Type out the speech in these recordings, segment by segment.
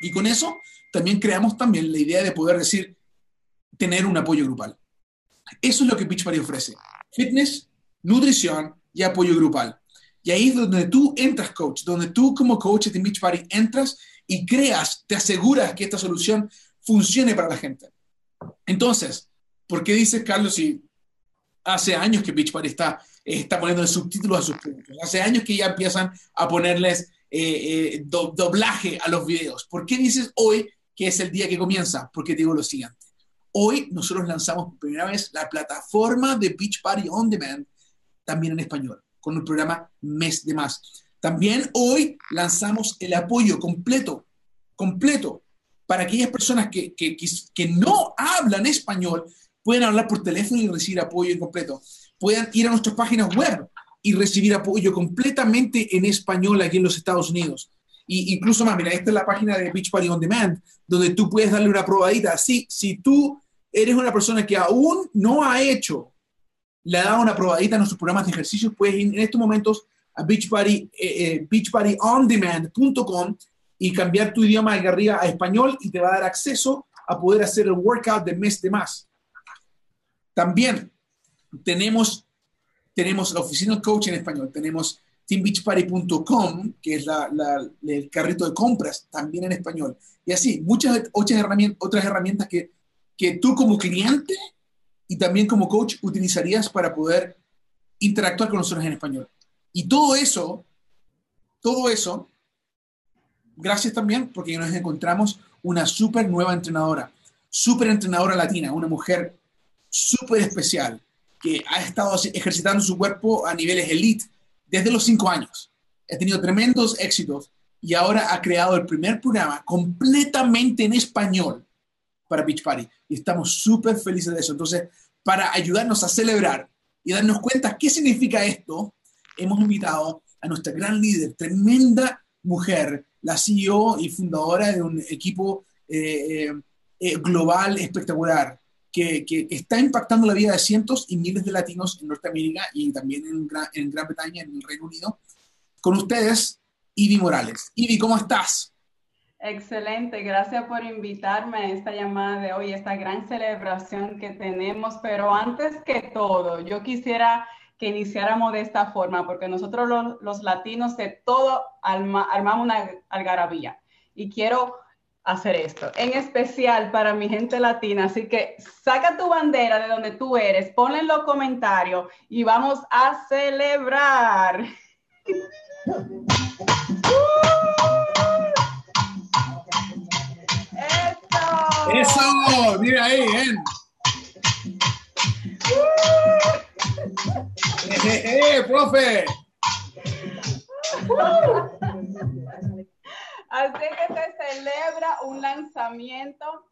Y con eso también creamos también la idea de poder decir, tener un apoyo grupal. Eso es lo que Beachbody ofrece. Fitness, nutrición y apoyo grupal. Y ahí es donde tú entras, coach, donde tú como coach de Beachbody entras y creas, te aseguras que esta solución funcione para la gente. Entonces, ¿por qué dices, Carlos, si hace años que Beachbody está, está poniendo subtítulos a sus productos? Hace años que ya empiezan a ponerles eh, eh, doblaje a los videos. ¿Por qué dices hoy que es el día que comienza? Porque te digo lo siguiente. Hoy nosotros lanzamos por primera vez la plataforma de Beachbody On Demand, también en español con el programa Mes de Más. También hoy lanzamos el apoyo completo, completo, para aquellas personas que, que, que, no hablan español, pueden hablar por teléfono y recibir apoyo completo. Puedan ir a nuestras páginas web y recibir apoyo completamente en español aquí en los Estados Unidos. Y incluso más, mira, esta es la página de Beach Party On Demand, donde tú puedes darle una probadita. Sí, si tú eres una persona que aún no ha hecho le ha dado una probadita a nuestros programas de ejercicios, puedes ir en estos momentos a Beachbody, eh, eh beachbodyondemand.com y cambiar tu idioma de arriba a español y te va a dar acceso a poder hacer el workout de mes de más. También tenemos, tenemos la oficina coach en español, tenemos teambeachparty.com, que es la, el carrito de compras, también en español. Y así, muchas otras herramientas, otras herramientas que, que tú como cliente y también como coach utilizarías para poder interactuar con nosotros en español. Y todo eso, todo eso, gracias también porque nos encontramos una súper nueva entrenadora, súper entrenadora latina, una mujer súper especial que ha estado ejercitando su cuerpo a niveles elite desde los cinco años. Ha tenido tremendos éxitos y ahora ha creado el primer programa completamente en español para Beach Party. Y estamos súper felices de eso. Entonces, para ayudarnos a celebrar y darnos cuenta qué significa esto, hemos invitado a nuestra gran líder, tremenda mujer, la CEO y fundadora de un equipo eh, eh, eh, global espectacular, que, que, está impactando la vida de cientos y miles de latinos en Norteamérica y también en Gran, en Gran Bretaña, en el Reino Unido. Con ustedes, Ivy Morales. Ivy, ¿cómo estás? Excelente, gracias por invitarme a esta llamada de hoy, esta gran celebración que tenemos. Pero antes que todo, yo quisiera que iniciáramos de esta forma, porque nosotros los, latinos de todo armamos una algarabía. Y quiero hacer esto, en especial para mi gente latina. Así que saca tu bandera de donde tú eres, ponla en los comentarios y vamos a celebrar. Eso, mira ahí, ¿eh? ¡Eh, profe! Así que se celebra un lanzamiento,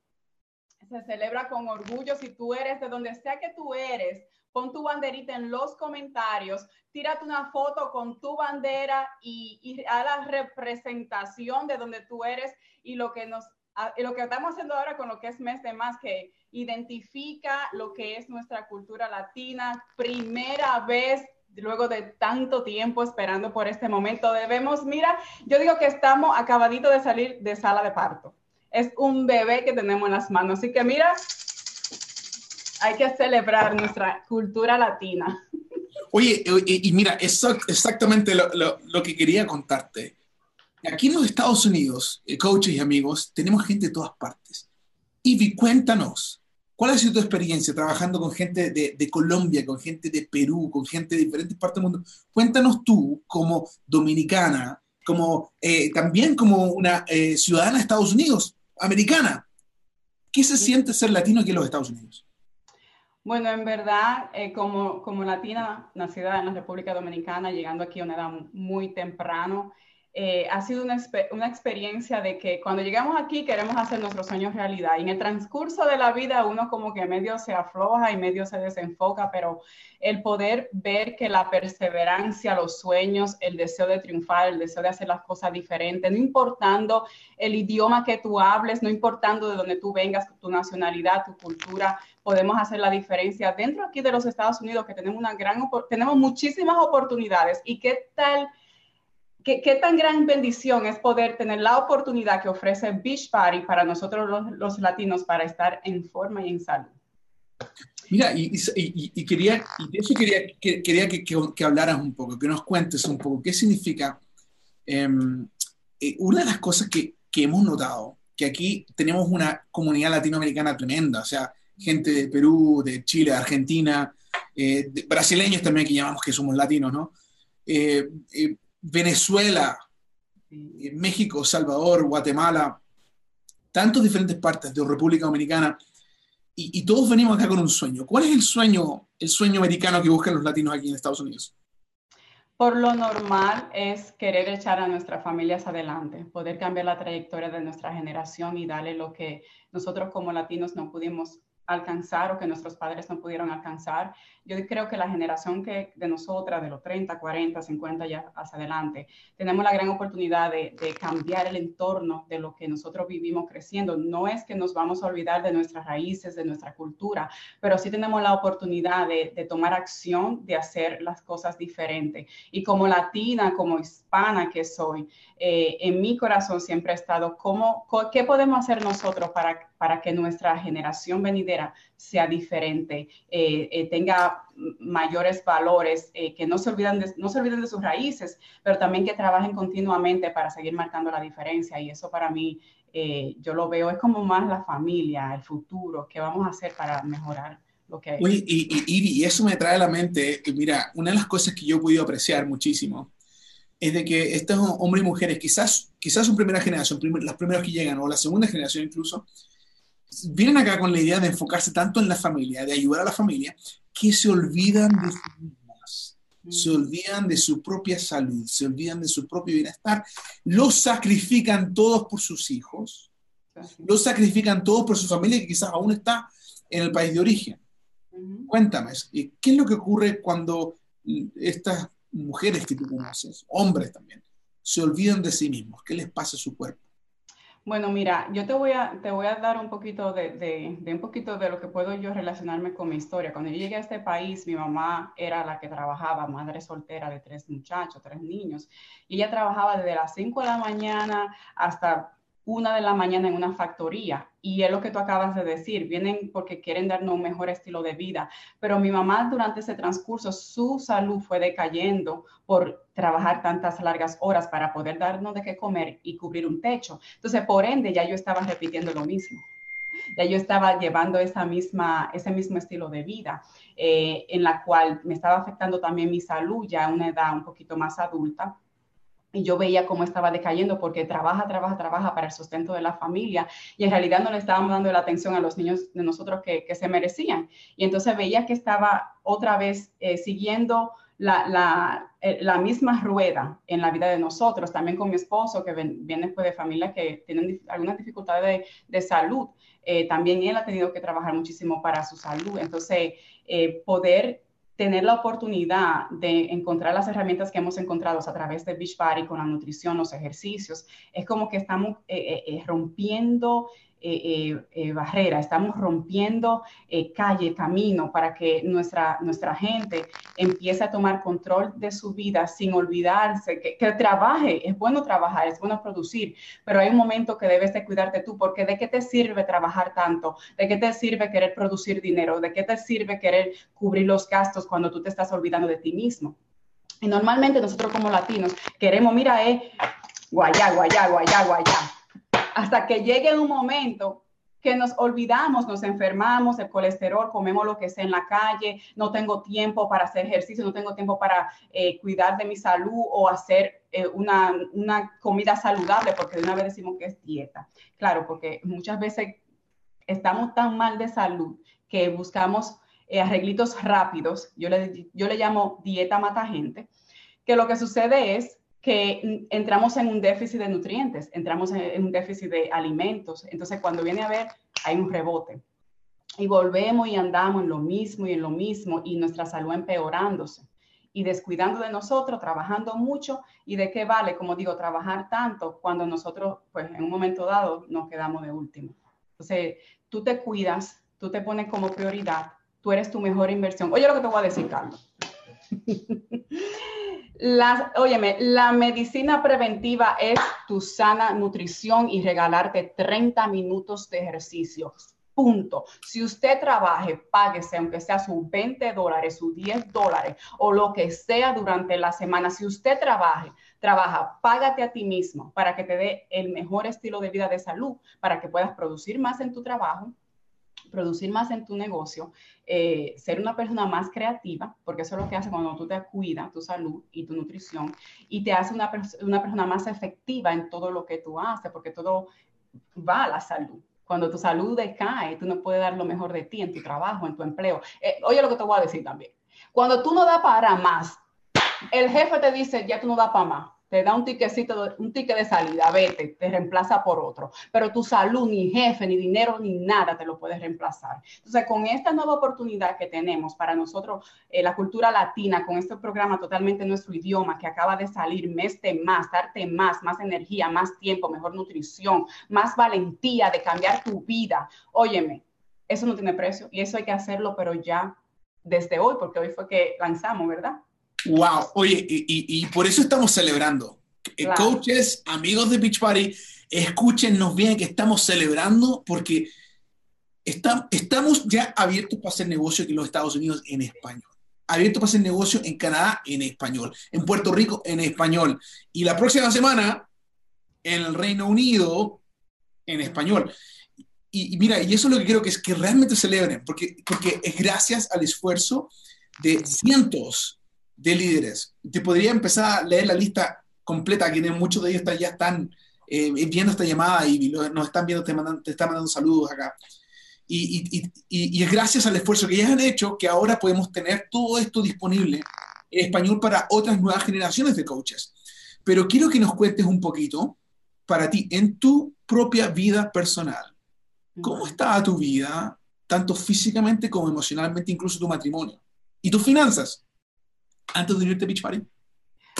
se celebra con orgullo. Si tú eres de donde sea que tú eres, pon tu banderita en los comentarios, tírate una foto con tu bandera y, y a la representación de donde tú eres y lo que nos lo que estamos haciendo ahora con lo que es Mes de Más, que identifica lo que es nuestra cultura latina, primera vez luego de tanto tiempo esperando por este momento, debemos, mira, yo digo que estamos acabadito de salir de sala de parto. Es un bebé que tenemos en las manos. Así que mira, hay que celebrar nuestra cultura latina. Oye, y mira, eso exactamente lo, que quería contarte. Aquí en los Estados Unidos, eh, coaches y amigos, tenemos gente de todas partes. Ivy, cuéntanos, ¿cuál ha sido tu experiencia trabajando con gente de, Colombia, con gente de Perú, con gente de diferentes partes del mundo? Cuéntanos tú, como dominicana, como eh, también como una eh, ciudadana de Estados Unidos, americana, ¿qué se siente ser latino aquí en los Estados Unidos? Bueno, en verdad, como, como latina, nacida en la República Dominicana, llegando aquí a una edad muy temprano, eh, ha sido una, una, experiencia de que cuando llegamos aquí queremos hacer nuestros sueños realidad. Y en el transcurso de la vida uno como que medio se afloja y medio se desenfoca, pero el poder ver que la perseverancia, los sueños, el deseo de triunfar, el deseo de hacer las cosas diferentes, no importando el idioma que tú hables, no importando de dónde tú vengas, tu nacionalidad, tu cultura, podemos hacer la diferencia dentro aquí de los Estados Unidos que tenemos una gran tenemos muchísimas oportunidades y qué tal ¿qué, tan gran bendición es poder tener la oportunidad que ofrece Beach Party para nosotros los, latinos para estar en forma y en salud? Mira, y, quería, y de eso quería, que, quería que, que, hablaras un poco, que nos cuentes un poco qué significa. Em, eh, una de las cosas que, que hemos notado, que aquí tenemos una comunidad latinoamericana tremenda, o sea, gente de Perú, de Chile, de Argentina, eh, brasileños también que llamamos que somos latinos, ¿no? Eh, eh, Venezuela, México, Salvador, Guatemala, tantas diferentes partes de República Dominicana, y, todos venimos acá con un sueño. ¿Cuál es el sueño, el sueño americano que buscan los latinos aquí en Estados Unidos? Por lo normal es querer echar a nuestras familias adelante, poder cambiar la trayectoria de nuestra generación y darle lo que nosotros como latinos no pudimos alcanzar o que nuestros padres no pudieron alcanzar. Yo creo que la generación que de nosotras, de los 30, 40, 50 ya hacia adelante, tenemos la gran oportunidad de, cambiar el entorno de lo que nosotros vivimos creciendo. No es que nos vamos a olvidar de nuestras raíces, de nuestra cultura, pero sí tenemos la oportunidad de, de tomar acción, de hacer las cosas diferentes. Y como latina, como hispana que soy, eh, en mi corazón siempre ha estado, ¿cómo, ¿qué podemos hacer nosotros para, para que nuestra generación venidera sea diferente, eh, eh, tenga mayores valores, que no se, olviden de, no se olviden de sus raíces, pero también que trabajen continuamente para seguir marcando la diferencia? Y eso para mí, yo lo veo, es como más la familia, el futuro, qué vamos a hacer para mejorar. Lo que hay. y, eso me trae a la mente, mira, una de las cosas que yo he podido apreciar muchísimo es de que estos hombres y mujeres, quizás, quizás son primera generación, las primeras que llegan, o la segunda generación incluso, vienen acá con la idea de enfocarse tanto en la familia, de ayudar a la familia, que se olvidan de sus mismas, se olvidan de su propia salud, se olvidan de su propio bienestar, lo sacrifican todos por sus hijos, lo sacrifican todos por su familia que quizás aún está en el país de origen. Cuéntame, ¿qué es lo que ocurre cuando estas mujeres que tú conoces, hombres también, se olvidan de sí mismos? ¿Qué les pasa a su cuerpo? Bueno, mira, yo te voy a, te voy a dar un poquito de, de, un poquito de lo que puedo yo relacionarme con mi historia. Cuando yo llegué a este país, mi mamá era la que trabajaba, madre soltera de tres muchachos, tres niños, y ella trabajaba desde las 5 de la mañana hasta una de la mañana en una factoría. Y es lo que tú acabas de decir, vienen porque quieren darnos un mejor estilo de vida. Pero mi mamá durante ese transcurso, su salud fue decayendo por trabajar tantas largas horas para poder darnos de qué comer y cubrir un techo. Entonces, por ende, ya yo estaba repitiendo lo mismo. Ya yo estaba llevando esa misma, ese mismo estilo de vida, eh, en la cual me estaba afectando también mi salud ya a una edad un poquito más adulta y yo veía cómo estaba decayendo porque trabaja, trabaja, trabaja para el sustento de la familia y en realidad no le estábamos dando la atención a los niños de nosotros que, se merecían. Y entonces veía que estaba otra vez eh, siguiendo la, eh, la, misma rueda en la vida de nosotros, también con mi esposo que viene pues, de familias que tienen algunas dificultades de, salud. Eh, también él ha tenido que trabajar muchísimo para su salud. Entonces, poder tener la oportunidad de encontrar las herramientas que hemos encontrado a través de Beachbody con la nutrición, los ejercicios, es como que estamos eh, eh, eh, rompiendo eh, eh, eh, barrera, estamos rompiendo calle, camino para que nuestra, nuestra gente empiece a tomar control de su vida sin olvidarse, que, que, trabaje, es bueno trabajar, es bueno producir, pero hay un momento que debes de cuidarte tú, porque ¿de qué te sirve trabajar tanto? ¿De qué te sirve querer producir dinero? ¿De qué te sirve querer cubrir los gastos cuando tú te estás olvidando de ti mismo? Y normalmente nosotros como latinos queremos, mira, eh, guayá, guayá, guayá, guayá hasta que llegue un momento que nos olvidamos, nos enfermamos, el colesterol, comemos lo que sea en la calle, no tengo tiempo para hacer ejercicio, no tengo tiempo para eh, cuidar de mi salud o hacer eh, una, una, comida saludable, porque de una vez decimos que es dieta. Claro, porque muchas veces estamos tan mal de salud que buscamos eh, arreglitos rápidos, yo le, yo le llamo dieta mata gente, que lo que sucede es que entramos en un déficit de nutrientes, entramos en un déficit de alimentos. Entonces, cuando viene a ver, hay un rebote. Y volvemos y andamos en lo mismo y en lo mismo y nuestra salud empeorándose y descuidando de nosotros, trabajando mucho y de qué vale, como digo, trabajar tanto cuando nosotros, pues en un momento dado, nos quedamos de último. Entonces, tú te cuidas, tú te pones como prioridad, tú eres tu mejor inversión. Oye lo que te voy a decir, Carlos. La, óyeme, la medicina preventiva es tu sana nutrición y regalarte 30 minutos de ejercicio. Punto. Si usted trabaje, páguese, aunque sea sus 20 dólares, sus 10 dólares o lo que sea durante la semana. Si usted trabaje, trabaja, págate a ti mismo para que te dé el mejor estilo de vida de salud, para que puedas producir más en tu trabajo, producir más en tu negocio, eh, ser una persona más creativa, porque eso es lo que hace cuando tú te cuidas tu salud y tu nutrición, y te hace una, una persona más efectiva en todo lo que tú haces, porque todo va a la salud. Cuando tu salud decae, tú no puedes dar lo mejor de ti en tu trabajo, en tu empleo. Eh, oye lo que te voy a decir también. Cuando tú no das para más, el jefe te dice, ya tú no das para más te da un tiquecito, un ticket de salida, vete, te reemplaza por otro. Pero tu salud, ni jefe, ni dinero, ni nada te lo puedes reemplazar. Entonces, con esta nueva oportunidad que tenemos para nosotros, eh, la cultura latina, con este programa totalmente nuestro idioma que acaba de salir, mes de más, darte más, más energía, más tiempo, mejor nutrición, más valentía de cambiar tu vida. Óyeme, eso no tiene precio y eso hay que hacerlo, pero ya desde hoy, porque hoy fue que lanzamos, ¿verdad? Wow, oye, y, por eso estamos celebrando. Eh, coaches, amigos de Beach Party, escúchenos bien que estamos celebrando porque estamos ya abiertos para hacer negocio aquí en los Estados Unidos en español. Abiertos para hacer negocio en Canadá en español, en Puerto Rico en español. Y la próxima semana en el Reino Unido en español. Y, mira, y eso es lo que quiero que es que realmente celebren, porque, porque es gracias al esfuerzo de cientos de líderes. Te podría empezar a leer la lista completa, que muchos de ellos ya están eh, viendo esta llamada y nos están viendo, te, mandan, te están mandando saludos acá. Y, y, es gracias al esfuerzo que ellos han hecho que ahora podemos tener todo esto disponible en español para otras nuevas generaciones de coaches. Pero quiero que nos cuentes un poquito para ti, en tu propia vida personal. ¿Cómo está tu vida, tanto físicamente como emocionalmente, incluso tu matrimonio? ¿Y tus finanzas? Antes de unirte a Beach Party?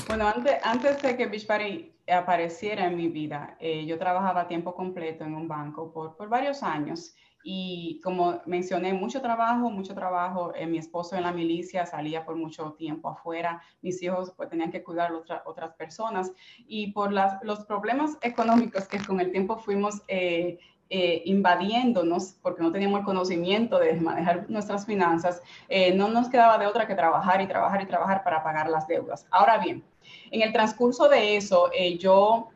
Bueno, antes, antes de que Beach Party apareciera en mi vida, eh, yo trabajaba a tiempo completo en un banco por, por, varios años y como mencioné, mucho trabajo, mucho trabajo. Eh, mi esposo en la milicia salía por mucho tiempo afuera, mis hijos pues tenían que cuidar a otras personas y por las, los problemas económicos que con el tiempo fuimos eh, eh, invadiéndonos porque no teníamos el conocimiento de manejar nuestras finanzas, eh, no nos quedaba de otra que trabajar y trabajar y trabajar para pagar las deudas. Ahora bien, en el transcurso de eso, eh, yo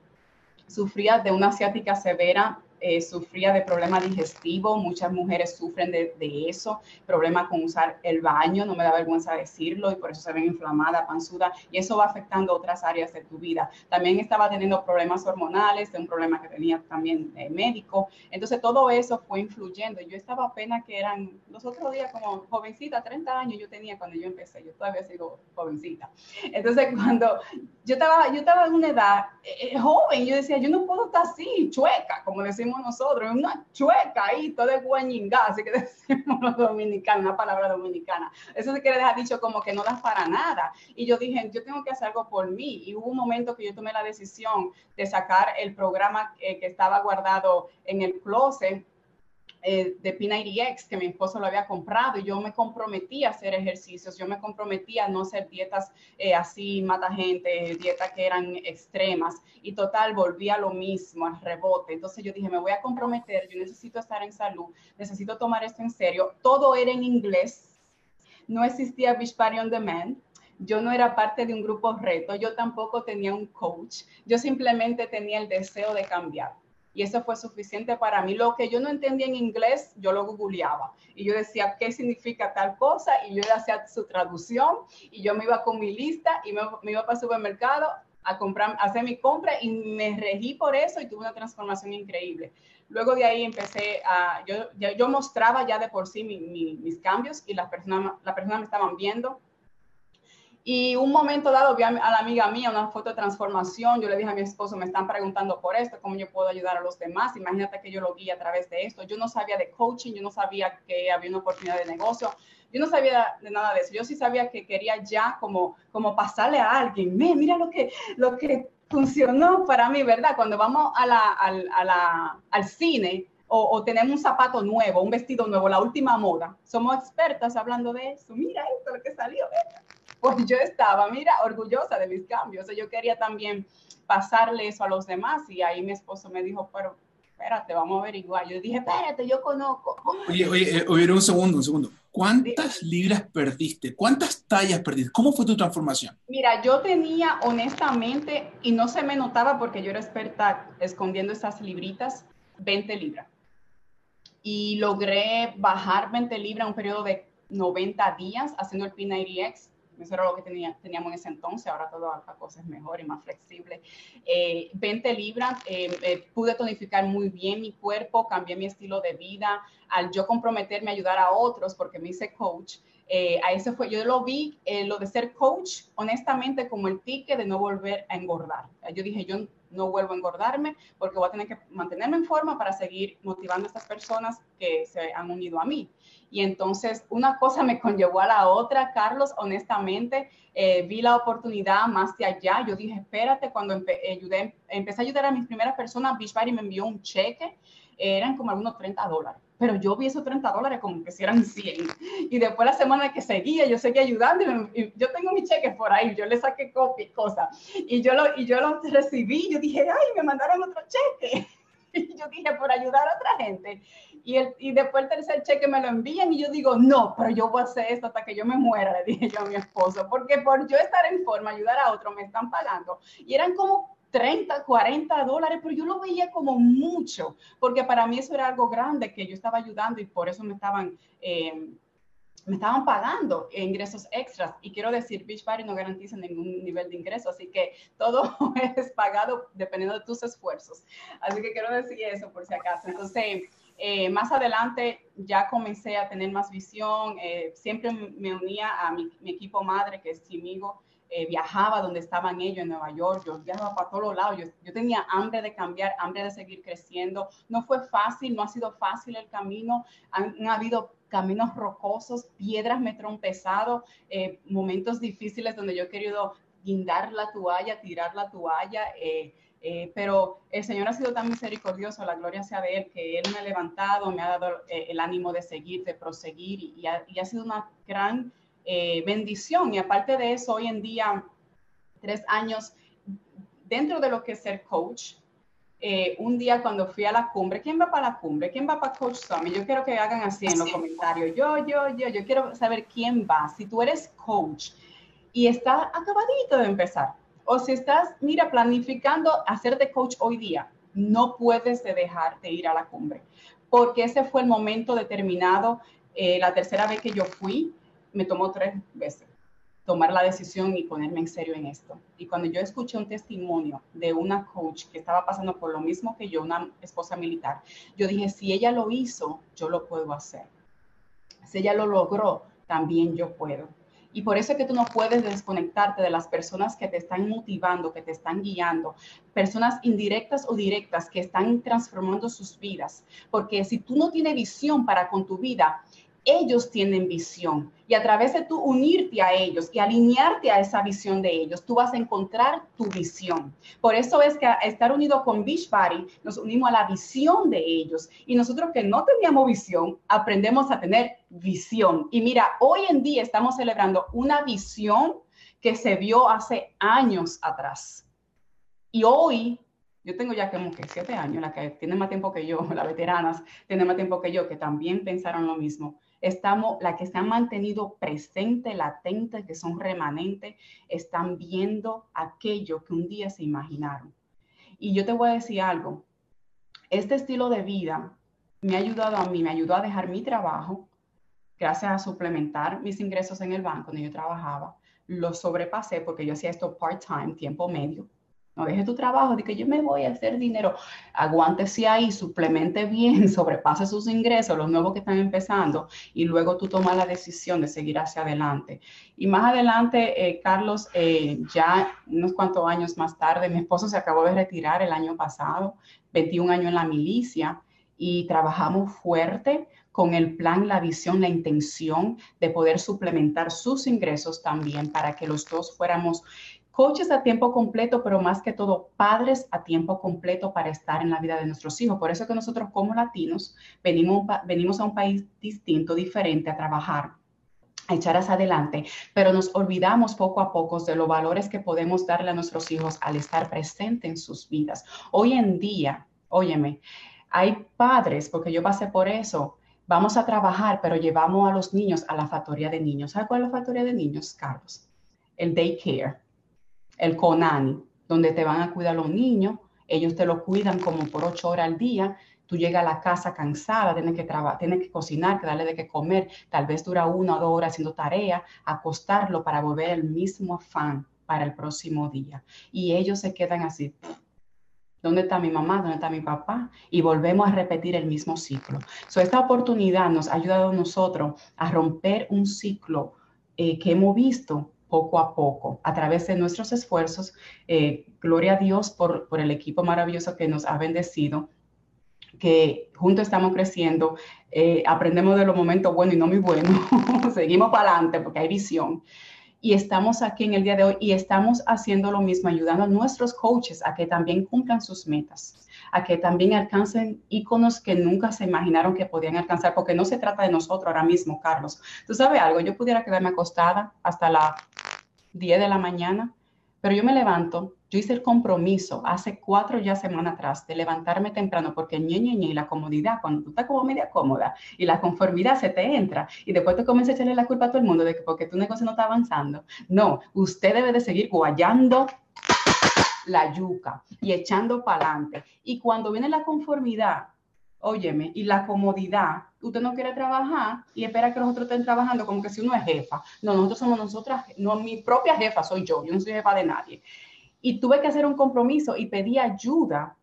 sufría de una asiática severa eh, sufría de problema digestivo, muchas mujeres sufren de, eso, problema con usar el baño, no me da vergüenza decirlo, y por eso se ven inflamada, panzuda, y eso va afectando otras áreas de tu vida. También estaba teniendo problemas hormonales, de un problema que tenía también eh, médico, entonces todo eso fue influyendo. Yo estaba apenas que eran los otros días como jovencita, 30 años yo tenía cuando yo empecé, yo todavía sigo jovencita. Entonces cuando yo estaba, yo estaba en una edad eh, joven, yo decía, yo no puedo estar así, chueca, como decimos nosotros, es una chueca ahí, todo es guañingá, así que decimos los dominicanos, una palabra dominicana. Eso se quiere dejar dicho como que no das para nada. Y yo dije, yo tengo que hacer algo por mí. Y hubo un momento que yo tomé la decisión de sacar el programa que estaba guardado en el closet eh, de P90X que mi esposo lo había comprado y yo me comprometí a hacer ejercicios, yo me comprometí a no hacer dietas eh, así, mata gente, dietas que eran extremas y total volví a lo mismo, al rebote. Entonces yo dije, me voy a comprometer, yo necesito estar en salud, necesito tomar esto en serio. Todo era en inglés, no existía Beach on Demand. Yo no era parte de un grupo reto, yo tampoco tenía un coach, yo simplemente tenía el deseo de cambiar y eso fue suficiente para mí. Lo que yo no entendía en inglés, yo lo googleaba y yo decía qué significa tal cosa y yo le hacía su traducción y yo me iba con mi lista y me, iba para el supermercado a comprar, hacer mi compra y me regí por eso y tuve una transformación increíble. Luego de ahí empecé a, yo, yo mostraba ya de por sí mis cambios y las personas, las personas me estaban viendo y un momento dado vi a, la amiga mía una foto de transformación. Yo le dije a mi esposo, me están preguntando por esto, cómo yo puedo ayudar a los demás. Imagínate que yo lo vi a través de esto. Yo no sabía de coaching, yo no sabía que había una oportunidad de negocio. Yo no sabía de nada de eso. Yo sí sabía que quería ya como, como pasarle a alguien. mira lo que, lo que funcionó para mí, ¿verdad? Cuando vamos a la, al, a la, al cine, o, o, tenemos un zapato nuevo, un vestido nuevo, la última moda. Somos expertas hablando de eso. Mira esto, lo que salió. Pues yo estaba, mira, orgullosa de mis cambios. yo quería también pasarle eso a los demás y ahí mi esposo me dijo, pero espérate, vamos a averiguar. Yo dije, espérate, yo conozco. Oye, oye, eh, oye, un segundo, un segundo. ¿Cuántas libras perdiste? ¿Cuántas tallas perdiste? ¿Cómo fue tu transformación? Mira, yo tenía honestamente, y no se me notaba porque yo era experta escondiendo esas libritas, 20 libras. Y logré bajar 20 libras en un periodo de 90 días haciendo el P90X eso era lo que tenía, teníamos en ese entonces, ahora toda la cosa es mejor y más flexible. 20 eh, libras, eh, eh, pude tonificar muy bien mi cuerpo, cambié mi estilo de vida, al yo comprometerme a ayudar a otros, porque me hice coach, a ese fue, yo lo vi, lo de ser coach, honestamente, como el ticket de no volver a engordar. Yo dije, yo no vuelvo a engordarme porque voy a tener que mantenerme en forma para seguir motivando a estas personas que se han unido a mí. Y entonces una cosa me conllevó a la otra, Carlos, honestamente, eh, vi la oportunidad más de allá. Yo dije, espérate, cuando ayudé, empecé a ayudar a mis primeras personas, Beachbody me envió un cheque, eran como algunos 30 dólares. Pero yo vi esos 30 dólares como que si eran 100. Y después la semana que seguía, yo seguía ayudando y, yo tengo mi cheque por ahí, yo le saqué copia y cosas. Y yo lo, y yo lo recibí, yo dije, ay, me mandaron otro cheque. Y yo dije, por ayudar a otra gente y, el, y después el tercer cheque me lo envían y yo digo, no, pero yo voy a hacer esto hasta que yo me muera, le dije yo a mi esposo, porque por yo estar en forma, ayudar a otro, me están pagando. Y eran como 30, 40 dólares, pero yo lo veía como mucho, porque para mí eso era algo grande que yo estaba ayudando y por eso me estaban... Eh, me estaban pagando ingresos extras y quiero decir, Beachbody no garantiza ningún nivel de ingreso, así que todo es pagado dependiendo de tus esfuerzos. Así que quiero decir eso por si acaso. Entonces, eh, más adelante ya comencé a tener más visión, eh, siempre me unía a mi, equipo madre, que es Chimigo, eh, viajaba donde estaban ellos en Nueva York, yo viajaba para todos lados, yo, tenía hambre de cambiar, hambre de seguir creciendo, no fue fácil, no ha sido fácil el camino, han, habido caminos rocosos, piedras me trompezado, momentos difíciles donde yo he querido guindar la toalla, tirar la toalla, eh, pero el Señor ha sido tan misericordioso, la gloria sea de Él, que Él me ha levantado, me ha dado eh, el ánimo de seguir, de proseguir y, ha, sido una gran eh, bendición. Y aparte de eso, hoy en día, tres años dentro de lo que es ser coach, un día cuando fui a la cumbre, ¿quién va para la cumbre? ¿Quién va para Coach Summit? Yo quiero que hagan así en los comentarios. Yo, yo, yo, yo quiero saber quién va. Si tú eres coach y está acabadito de empezar, o si estás, mira, planificando hacerte coach hoy día, no puedes dejar de ir a la cumbre, porque ese fue el momento determinado. Eh, la tercera vez que yo fui, me tomó tres veces tomar la decisión y ponerme en serio en esto. Y cuando yo escuché un testimonio de una coach que estaba pasando por lo mismo que yo, una esposa militar, yo dije, si ella lo hizo, yo lo puedo hacer. Si ella lo logró, también yo puedo. Y por eso es que tú no puedes desconectarte de las personas que te están motivando, que te están guiando, personas indirectas o directas que están transformando sus vidas. Porque si tú no tienes visión para con tu vida, ellos tienen visión y a través de tú unirte a ellos y alinearte a esa visión de ellos, tú vas a encontrar tu visión. Por eso es que estar unido con Beachbody nos unimos a la visión de ellos y nosotros que no teníamos visión, aprendemos a tener visión. Y mira, hoy en día estamos celebrando una visión que se vio hace años atrás. Y hoy yo tengo ya como que siete años, la que tiene más tiempo que yo, las veteranas tienen más tiempo que yo, que también pensaron lo mismo estamos, la que se han mantenido presente, latente, que son remanentes, están viendo aquello que un día se imaginaron. Y yo te voy a decir algo, este estilo de vida me ha ayudado a mí, me ayudó a dejar mi trabajo, gracias a suplementar mis ingresos en el banco donde yo trabajaba, lo sobrepasé porque yo hacía esto part-time, tiempo medio, no deje tu trabajo de que yo me voy a hacer dinero. Aguántese ahí, suplemente bien, sobrepase sus ingresos, los nuevos que están empezando, y luego tú tomas la decisión de seguir hacia adelante. Y más adelante, eh, Carlos, eh, ya unos cuantos años más tarde, mi esposo se acabó de retirar el año pasado, 21 años en la milicia, y trabajamos fuerte con el plan, la visión, la intención de poder suplementar sus ingresos también para que los dos fuéramos coaches a tiempo completo, pero más que todo padres a tiempo completo para estar en la vida de nuestros hijos. Por eso que nosotros como latinos venimos, venimos a un país distinto, diferente a trabajar echar hacia adelante, pero nos olvidamos poco a poco de los valores que podemos darle a nuestros hijos al estar presente en sus vidas. Hoy en día, óyeme, hay padres, porque yo pasé por eso, vamos a trabajar, pero llevamos a los niños a la factoría de niños. ¿Sabes cuál es la factoría de niños, Carlos? El daycare, el CONANI, donde te van a cuidar los niños, ellos te lo cuidan como por ocho horas al día, tú llegas a la casa cansada, tienes que, tienes que cocinar, que darle de qué comer, tal vez dura una o dos horas haciendo tarea, acostarlo para volver el mismo afán para el próximo día. Y ellos se quedan así. ¿Dónde está mi mamá? ¿Dónde está mi papá? Y volvemos a repetir el mismo ciclo. So, esta oportunidad nos ha ayudado a nosotros a romper un ciclo eh, que hemos visto poco a poco a través de nuestros esfuerzos. Eh, gloria a Dios por, por el equipo maravilloso que nos ha bendecido que juntos estamos creciendo, eh, aprendemos de los momentos buenos y no muy buenos, seguimos para adelante porque hay visión. Y estamos aquí en el día de hoy y estamos haciendo lo mismo, ayudando a nuestros coaches a que también cumplan sus metas, a que también alcancen íconos que nunca se imaginaron que podían alcanzar, porque no se trata de nosotros ahora mismo, Carlos. Tú sabes algo, yo pudiera quedarme acostada hasta las 10 de la mañana, pero yo me levanto, yo hice el compromiso hace cuatro ya semanas atrás de levantarme temprano porque ñe, ñe, ñe, y la comodidad, cuando tú estás como media cómoda y la conformidad se te entra y después te comienza a echarle la culpa a todo el mundo de que porque tu negocio no está avanzando. No, usted debe de seguir guayando la yuca y echando para adelante. Y cuando viene la conformidad, óyeme, y la comodidad, usted no quiere trabajar y espera que los otros estén trabajando como que si uno es jefa. No, nosotros somos nosotras, no, mi propia jefa soy yo, yo no soy jefa de nadie y tuve que hacer un compromiso y pedí ayuda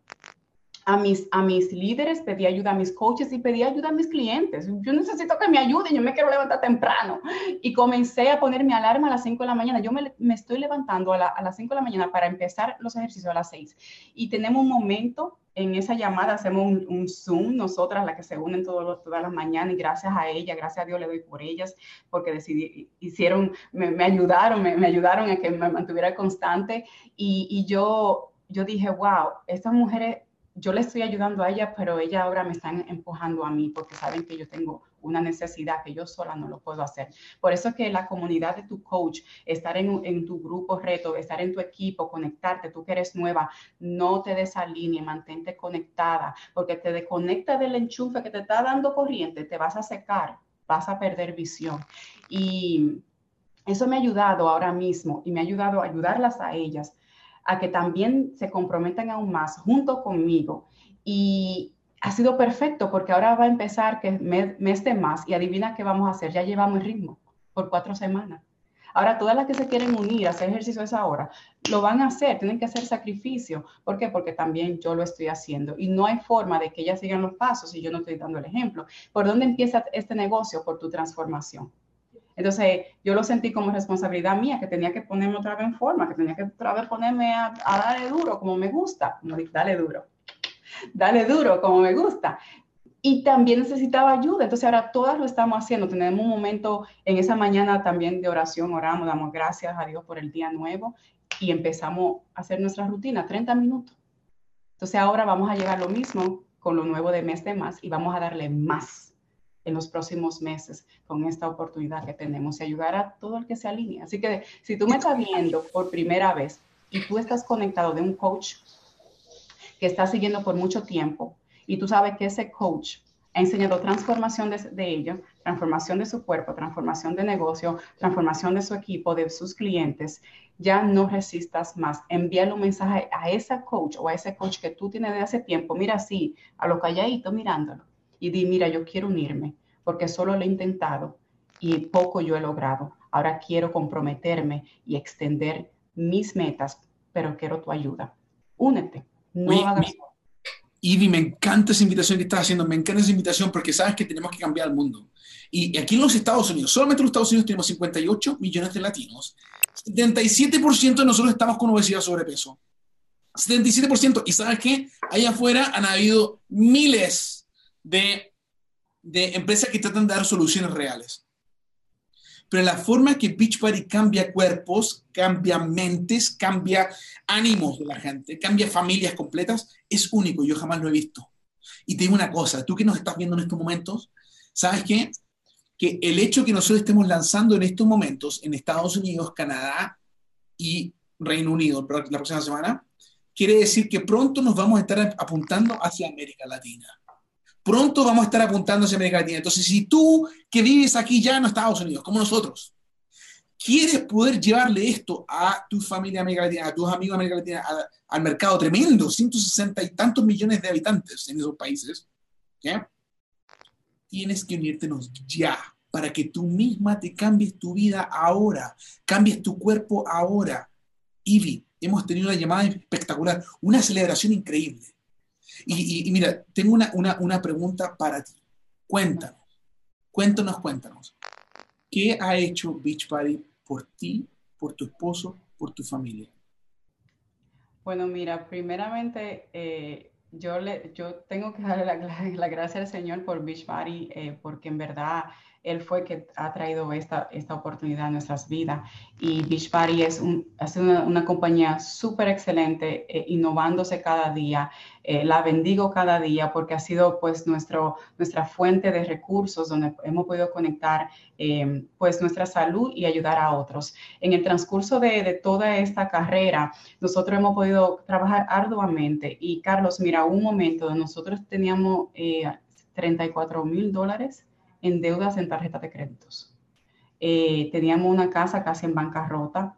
a mis, a mis líderes, pedí ayuda a mis coaches y pedí ayuda a mis clientes. Yo necesito que me ayuden, yo me quiero levantar temprano. Y comencé a poner mi alarma a las 5 de la mañana. Yo me, me estoy levantando a, a las 5 de la mañana para empezar los ejercicios a las 6. Y tenemos un momento en esa llamada hacemos un, Zoom, nosotras, las que se unen todas las mañanas, y gracias a ella, gracias a Dios le doy por ellas, porque decidí, hicieron, me, ayudaron, me, ayudaron a que me mantuviera constante, y, y yo, yo dije, wow, estas mujeres yo le estoy ayudando a ella, pero ella ahora me están empujando a mí porque saben que yo tengo una necesidad que yo sola no lo puedo hacer. Por eso es que la comunidad de tu coach, estar en, tu grupo reto, estar en tu equipo, conectarte, tú que eres nueva, no te desalinee, mantente conectada, porque te desconecta del enchufe que te está dando corriente, te vas a secar, vas a perder visión. Y eso me ha ayudado ahora mismo y me ha ayudado a ayudarlas a ellas a que también se comprometan aún más junto conmigo. Y ha sido perfecto porque ahora va a empezar que mes, mes más y adivina qué vamos a hacer. Ya llevamos el ritmo por cuatro semanas. Ahora, todas las que se quieren unir a hacer ejercicio a esa hora, lo van a hacer, tienen que hacer sacrificio. ¿Por qué? Porque también yo lo estoy haciendo. Y no hay forma de que ellas sigan los pasos si yo no estoy dando el ejemplo. ¿Por dónde empieza este negocio? Por tu transformación. Entonces, yo lo sentí como responsabilidad mía, que tenía que ponerme otra vez en forma, que tenía que otra vez ponerme a, darle duro como me gusta. Dale duro. Dale duro como me gusta. Y también necesitaba ayuda. Entonces, ahora todas lo estamos haciendo. Tenemos un momento en esa mañana también de oración, oramos, damos gracias a Dios por el día nuevo y empezamos a hacer nuestra rutina, 30 minutos. Entonces, ahora vamos a llegar lo mismo con lo nuevo de mes de más y vamos a darle más en los próximos meses con esta oportunidad que tenemos y ayudar a todo el que se alinee. Así que si tú me estás viendo por primera vez y tú estás conectado de un coach que está siguiendo por mucho tiempo y tú sabes que ese coach ha enseñado transformación de, de ellos, transformación de su cuerpo, transformación de negocio, transformación de su equipo, de sus clientes, ya no resistas más. Envíale un mensaje a esa coach o a ese coach que tú tienes de hace tiempo. Mira así, a lo calladito mirándolo y di, mira, yo quiero unirme porque solo lo he intentado y poco yo he logrado. Ahora quiero comprometerme y extender mis metas, pero quiero tu ayuda. Únete. No hagas... Ivy, me encanta esa invitación que estás haciendo, me encanta esa invitación porque sabes que tenemos que cambiar el mundo. Y aquí en los Estados Unidos, solamente en los Estados Unidos tenemos 58 millones de latinos, 77% de nosotros estamos con obesidad o sobrepeso. 77%. Y sabes qué? Allá afuera han habido miles de, empresas que tratan de dar soluciones reales. Pero la forma que Beachbody cambia cuerpos, cambia mentes, cambia ánimos de la gente, cambia familias completas, es único. Yo jamás lo he visto. Y te digo una cosa, tú que nos estás viendo en estos momentos, ¿sabes qué? que el hecho que nosotros estemos lanzando en estos momentos en Estados Unidos, Canadá y Reino Unido la próxima semana, quiere decir que pronto nos vamos a estar apuntando hacia América Latina. Pronto vamos a estar apuntando hacia América Latina. Entonces, si tú que vives aquí ya en Estados Unidos, como nosotros, quieres poder llevarle esto a tu familia América Latina, a tus amigos América Latina, al mercado tremendo, 160 y tantos millones de habitantes en esos países, ¿ya? tienes que unírtenos ya para que tú misma te cambies tu vida ahora, cambies tu cuerpo ahora. Ivy, hemos tenido una llamada espectacular, una celebración increíble. Y, mira, tengo una, una, pregunta para ti. Cuéntanos, cuéntanos, cuéntanos. ¿Qué ha hecho Beach Party por ti, por tu esposo, por tu familia? Bueno, mira, primeramente, eh, yo, le, yo tengo que darle la, la, gracia al Señor por Beach Party, eh, porque en verdad él fue que ha traído esta, esta oportunidad a nuestras vidas. Y Beach Party es, un, una, una, compañía súper excelente, eh, innovándose cada día. Eh, la bendigo cada día porque ha sido pues nuestro, nuestra fuente de recursos donde hemos podido conectar eh, pues nuestra salud y ayudar a otros. En el transcurso de, de, toda esta carrera, nosotros hemos podido trabajar arduamente. Y Carlos, mira, un momento, nosotros teníamos 34 mil dólares en deudas en tarjetas de créditos. Eh, teníamos una casa casi en bancarrota,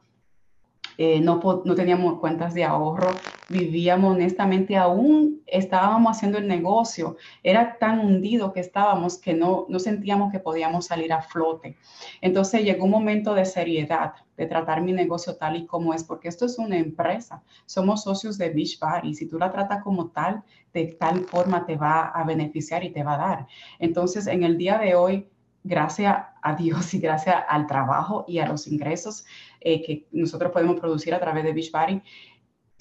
eh, no, no, teníamos cuentas de ahorro, vivíamos honestamente, aún estábamos haciendo el negocio, era tan hundido que estábamos que no, no sentíamos que podíamos salir a flote. Entonces llegó un momento de seriedad, de tratar mi negocio tal y como es, porque esto es una empresa, somos socios de Beach Bar y si tú la tratas como tal, de tal forma te va a beneficiar y te va a dar. Entonces, en el día de hoy, gracias a Dios y gracias al trabajo y a los ingresos eh, que nosotros podemos producir a través de Beachbody,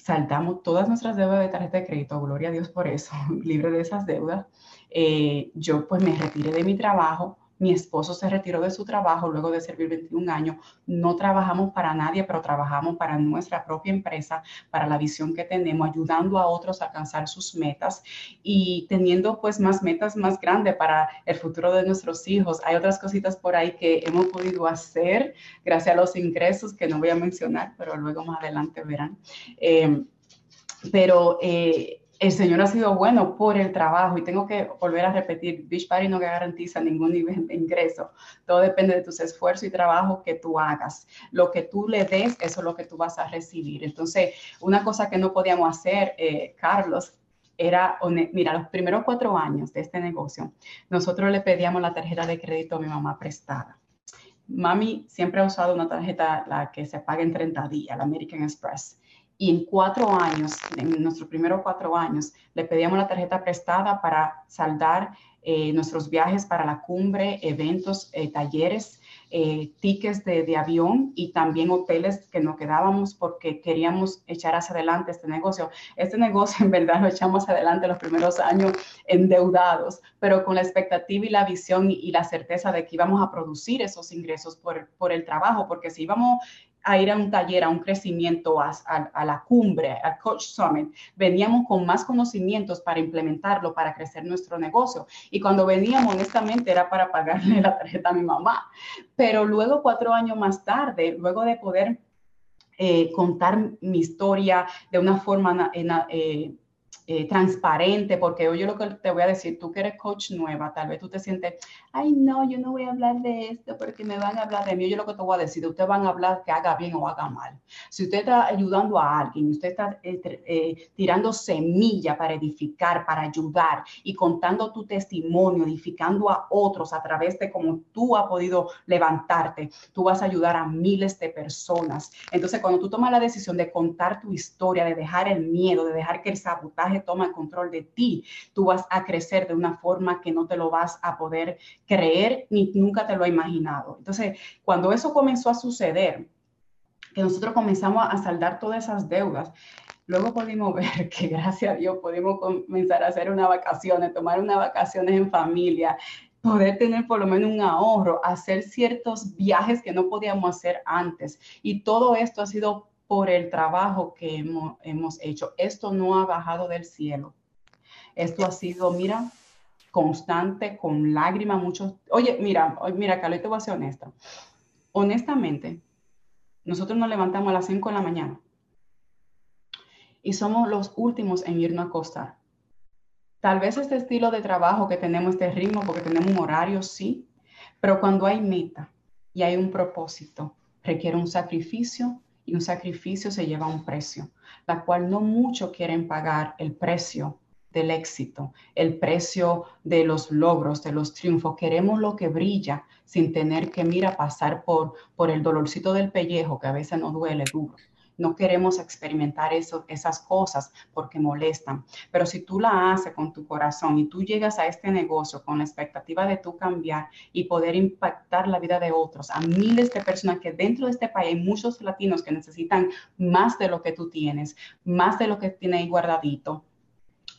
saltamos todas nuestras deudas de tarjeta de crédito, gloria a Dios por eso, libre de esas deudas. Eh, yo pues me retiré de mi trabajo, mi esposo se retiró de su trabajo luego de servir 21 años. No trabajamos para nadie, pero trabajamos para nuestra propia empresa, para la visión que tenemos, ayudando a otros a alcanzar sus metas y teniendo pues más metas más grandes para el futuro de nuestros hijos. Hay otras cositas por ahí que hemos podido hacer gracias a los ingresos que no voy a mencionar, pero luego más adelante verán. Eh, pero eh, el Señor ha sido bueno por el trabajo y tengo que volver a repetir, Beach Party no garantiza ningún nivel de ingreso. Todo depende de tus esfuerzos y trabajo que tú hagas. Lo que tú le des, eso es lo que tú vas a recibir. Entonces, una cosa que no podíamos hacer, eh, Carlos, era, mira, los primeros cuatro años de este negocio, nosotros le pedíamos la tarjeta de crédito a mi mamá prestada. Mami siempre ha usado una tarjeta la que se paga en 30 días, la American Express y en cuatro años, en nuestros primeros cuatro años, le pedíamos la tarjeta prestada para saldar eh, nuestros viajes para la cumbre, eventos, eh, talleres, eh, tickets de, de, avión y también hoteles que nos quedábamos porque queríamos echar hacia adelante este negocio. Este negocio en verdad lo echamos adelante los primeros años endeudados, pero con la expectativa y la visión y, y la certeza de que íbamos a producir esos ingresos por, por el trabajo, porque si íbamos a ir a un taller, a un crecimiento, a, la cumbre, al Coach Summit, veníamos con más conocimientos para implementarlo, para crecer nuestro negocio. Y cuando veníamos, honestamente, era para pagarle la tarjeta a mi mamá. Pero luego, cuatro años más tarde, luego de poder eh, contar mi historia de una forma eh, eh, transparente, porque yo lo que te voy a decir, tú que eres coach nueva, tal vez tú te sientes, ay, no, yo no voy a hablar de esto porque me van a hablar de mí. Yo lo que te voy a decir, ustedes van a hablar que haga bien o haga mal. Si usted está ayudando a alguien, usted está eh, eh, tirando semilla para edificar, para ayudar y contando tu testimonio, edificando a otros a través de cómo tú has podido levantarte, tú vas a ayudar a miles de personas. Entonces, cuando tú tomas la decisión de contar tu historia, de dejar el miedo, de dejar que el sabotaje toma el control de ti, tú vas a crecer de una forma que no te lo vas a poder creer ni nunca te lo has imaginado. Entonces, cuando eso comenzó a suceder, que nosotros comenzamos a saldar todas esas deudas, luego pudimos ver que gracias a Dios pudimos comenzar a hacer unas vacaciones, tomar unas vacaciones en familia, poder tener por lo menos un ahorro, hacer ciertos viajes que no podíamos hacer antes. Y todo esto ha sido por el trabajo que hemos, hecho. Esto no ha bajado del cielo. Esto ha sido, mira, constante, con lágrimas, muchos. Oye, mira, mira, Carlos, te voy a ser honesta. Honestamente, nosotros nos levantamos a las 5 de la mañana y somos los últimos en irnos a acostar. Tal vez este estilo de trabajo que tenemos, este ritmo, porque tenemos un horario, sí, pero cuando hay meta y hay un propósito, requiere un sacrificio y un sacrificio se lleva un precio, la cual no muchos quieren pagar el precio del éxito, el precio de los logros, de los triunfos. Queremos lo que brilla sin tener que, mira, pasar por, por el dolorcito del pellejo que a veces nos duele duro. No queremos experimentar eso, esas cosas porque molestan. Pero si tú la haces con tu corazón y tú llegas a este negocio con la expectativa de tú cambiar y poder impactar la vida de otros, a miles de personas que dentro de este país hay muchos latinos que necesitan más de lo que tú tienes, más de lo que tienes ahí guardadito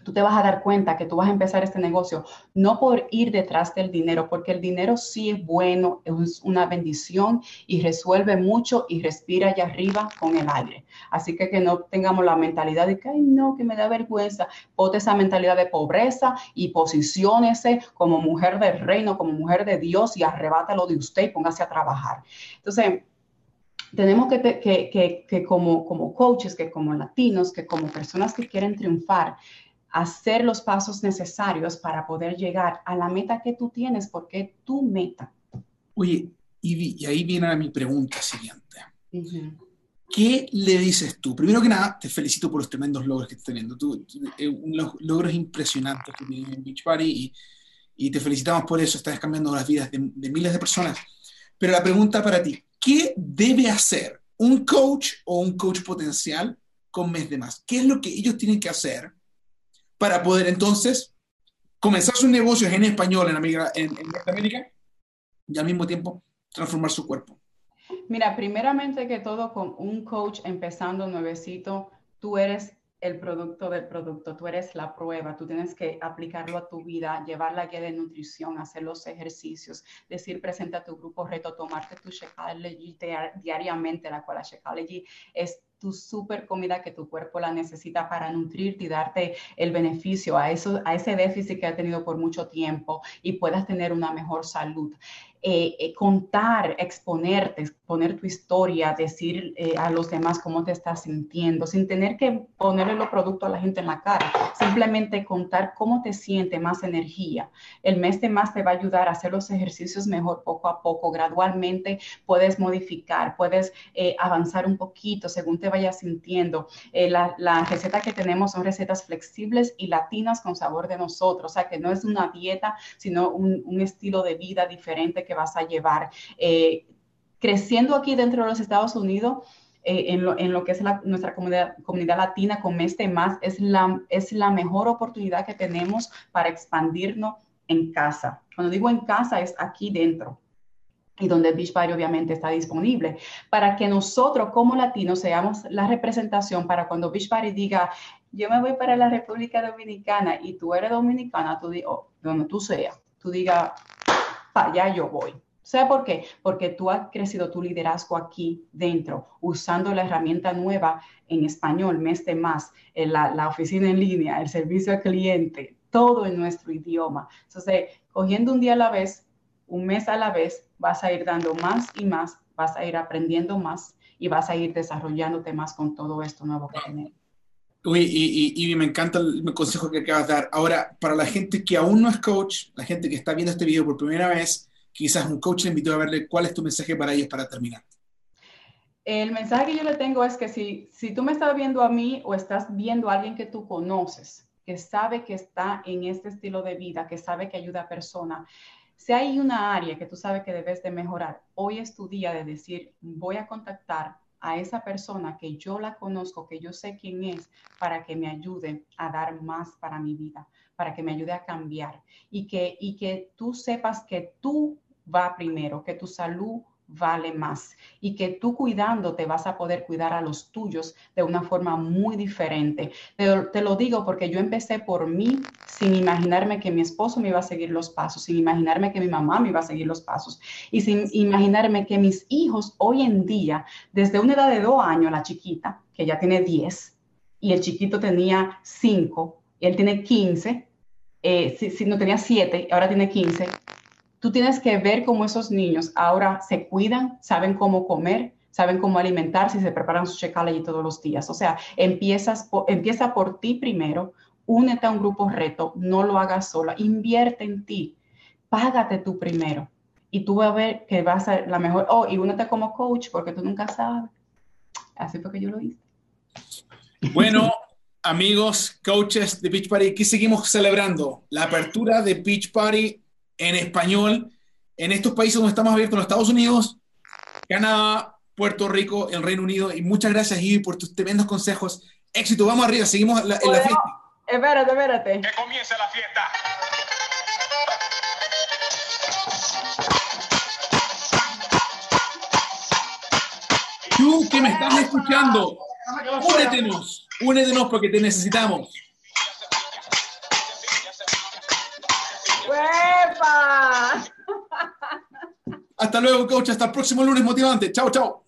tú te vas a dar cuenta que tú vas a empezar este negocio no por ir detrás del dinero, porque el dinero sí es bueno, es una bendición y resuelve mucho y respira allá arriba con el aire. Así que que no tengamos la mentalidad de que, ay, no, que me da vergüenza. Ponte esa mentalidad de pobreza y posiciónese como mujer del reino, como mujer de Dios y arrebátalo de usted y póngase a trabajar. Entonces, tenemos que, que, que, como, como coaches, que como latinos, que como personas que quieren triunfar, hacer los pasos necesarios para poder llegar a la meta que tú tienes, porque es tu meta. Oye, y, ahí viene mi pregunta siguiente. ¿Qué le dices tú? Primero que nada, te felicito por los tremendos logros que estás teniendo. Tú, eh, los logros impresionantes que tienes en Beach Party y, y, te felicitamos por eso. Estás cambiando las vidas de, de miles de personas. Pero la pregunta para ti, ¿qué debe hacer un coach o un coach potencial con mes de más? ¿Qué es lo que ellos tienen que hacer para poder entonces comenzar sus negocios en español en, América, en, Norteamérica y al mismo tiempo transformar su cuerpo? Mira, primeramente que todo con un coach empezando nuevecito, tú eres el producto del producto, tú eres la prueba, tú tienes que aplicarlo a tu vida, llevar la guía de nutrición, hacer los ejercicios, decir presenta tu grupo reto, tomarte tu Shakeology diariamente, la cual la Shakeology es tu super comida que tu cuerpo la necesita para nutrirte y darte el beneficio a, eso, a ese déficit que ha tenido por mucho tiempo y puedas tener una mejor salud. Eh, eh, contar, exponerte, poner tu historia, decir eh, a los demás cómo te estás sintiendo, sin tener que ponerle los productos a la gente en la cara, simplemente contar cómo te siente más energía. El mes de más te va a ayudar a hacer los ejercicios mejor poco a poco, gradualmente puedes modificar, puedes avanzar un poquito según te vayas sintiendo. la, la receta que tenemos son recetas flexibles y latinas con sabor de nosotros, o sea que no es una dieta, sino un, un estilo de vida diferente que vas a llevar. Eh, creciendo aquí dentro de los Estados Unidos, eh, en, lo, que es nuestra comunidad, comunidad latina con Meste Más, es la, es la mejor oportunidad que tenemos para expandirnos en casa. Cuando digo en casa, es aquí dentro y donde Beach Party obviamente está disponible, para que nosotros como latinos seamos la representación para cuando Beach Party diga, yo me voy para la República Dominicana y tú eres dominicana, tú digas, oh, donde tú seas, tú digas, para allá yo voy. ¿Sabe por qué? Porque tú has crecido tu liderazgo aquí dentro, usando la herramienta nueva en español, mes de más, la, la, oficina en línea, el servicio al cliente, todo en nuestro idioma. Entonces, cogiendo un día a la vez, un mes a la vez, vas a ir dando más y más, vas a ir aprendiendo más y vas a ir desarrollándote más con todo esto nuevo que tenemos. Uy, y, y, me encanta el consejo que acabas de dar. Ahora, para la gente que aún no es coach, la gente que está viendo este video por primera vez, quizás un coach le invitó a verle cuál es tu mensaje para ellos para terminar. El mensaje que yo le tengo es que si, si tú me estás viendo a mí o estás viendo a alguien que tú conoces, que sabe que está en este estilo de vida, que sabe que ayuda a personas, si hay una área que tú sabes que debes de mejorar, hoy es tu día de decir, voy a contactar a esa persona que yo la conozco, que yo sé quién es, para que me ayude a dar más para mi vida, para que me ayude a cambiar. Y que, y que tú sepas que tú va primero, que tu salud vale más y que tú cuidándote vas a poder cuidar a los tuyos de una forma muy diferente. Te, lo digo porque yo empecé por mí sin imaginarme que mi esposo me iba a seguir los pasos, sin imaginarme que mi mamá me iba a seguir los pasos y sin imaginarme que mis hijos hoy en día, desde una edad de dos años, la chiquita, que ya tiene 10, y el chiquito tenía 5, y él tiene 15, eh, si, no tenía 7, ahora tiene 15, tú tienes que ver cómo esos niños ahora se cuidan, saben cómo comer, saben cómo alimentarse y se preparan su check allí todos los días. O sea, empiezas empieza por ti primero, únete a un grupo reto, no lo hagas sola, invierte en ti, págate tú primero y tú vas a ver que vas a ser la mejor, oh, y únete como coach porque tú nunca sabes. Así fue que yo lo hice. Bueno, amigos, coaches de Beach Party, aquí seguimos celebrando la apertura de Beach Party en español en estos países donde estamos abiertos, en los Estados Unidos, Canadá, Puerto Rico, el Reino Unido. Y muchas gracias, Ivy, por tus tremendos consejos. Éxito, vamos arriba, seguimos en la, fiesta. Espérate, espérate. Que comience la fiesta. Tú que me estás escuchando, únetenos, únetenos porque te necesitamos. Hasta luego, coach. Hasta el próximo lunes motivante. Chao, chao.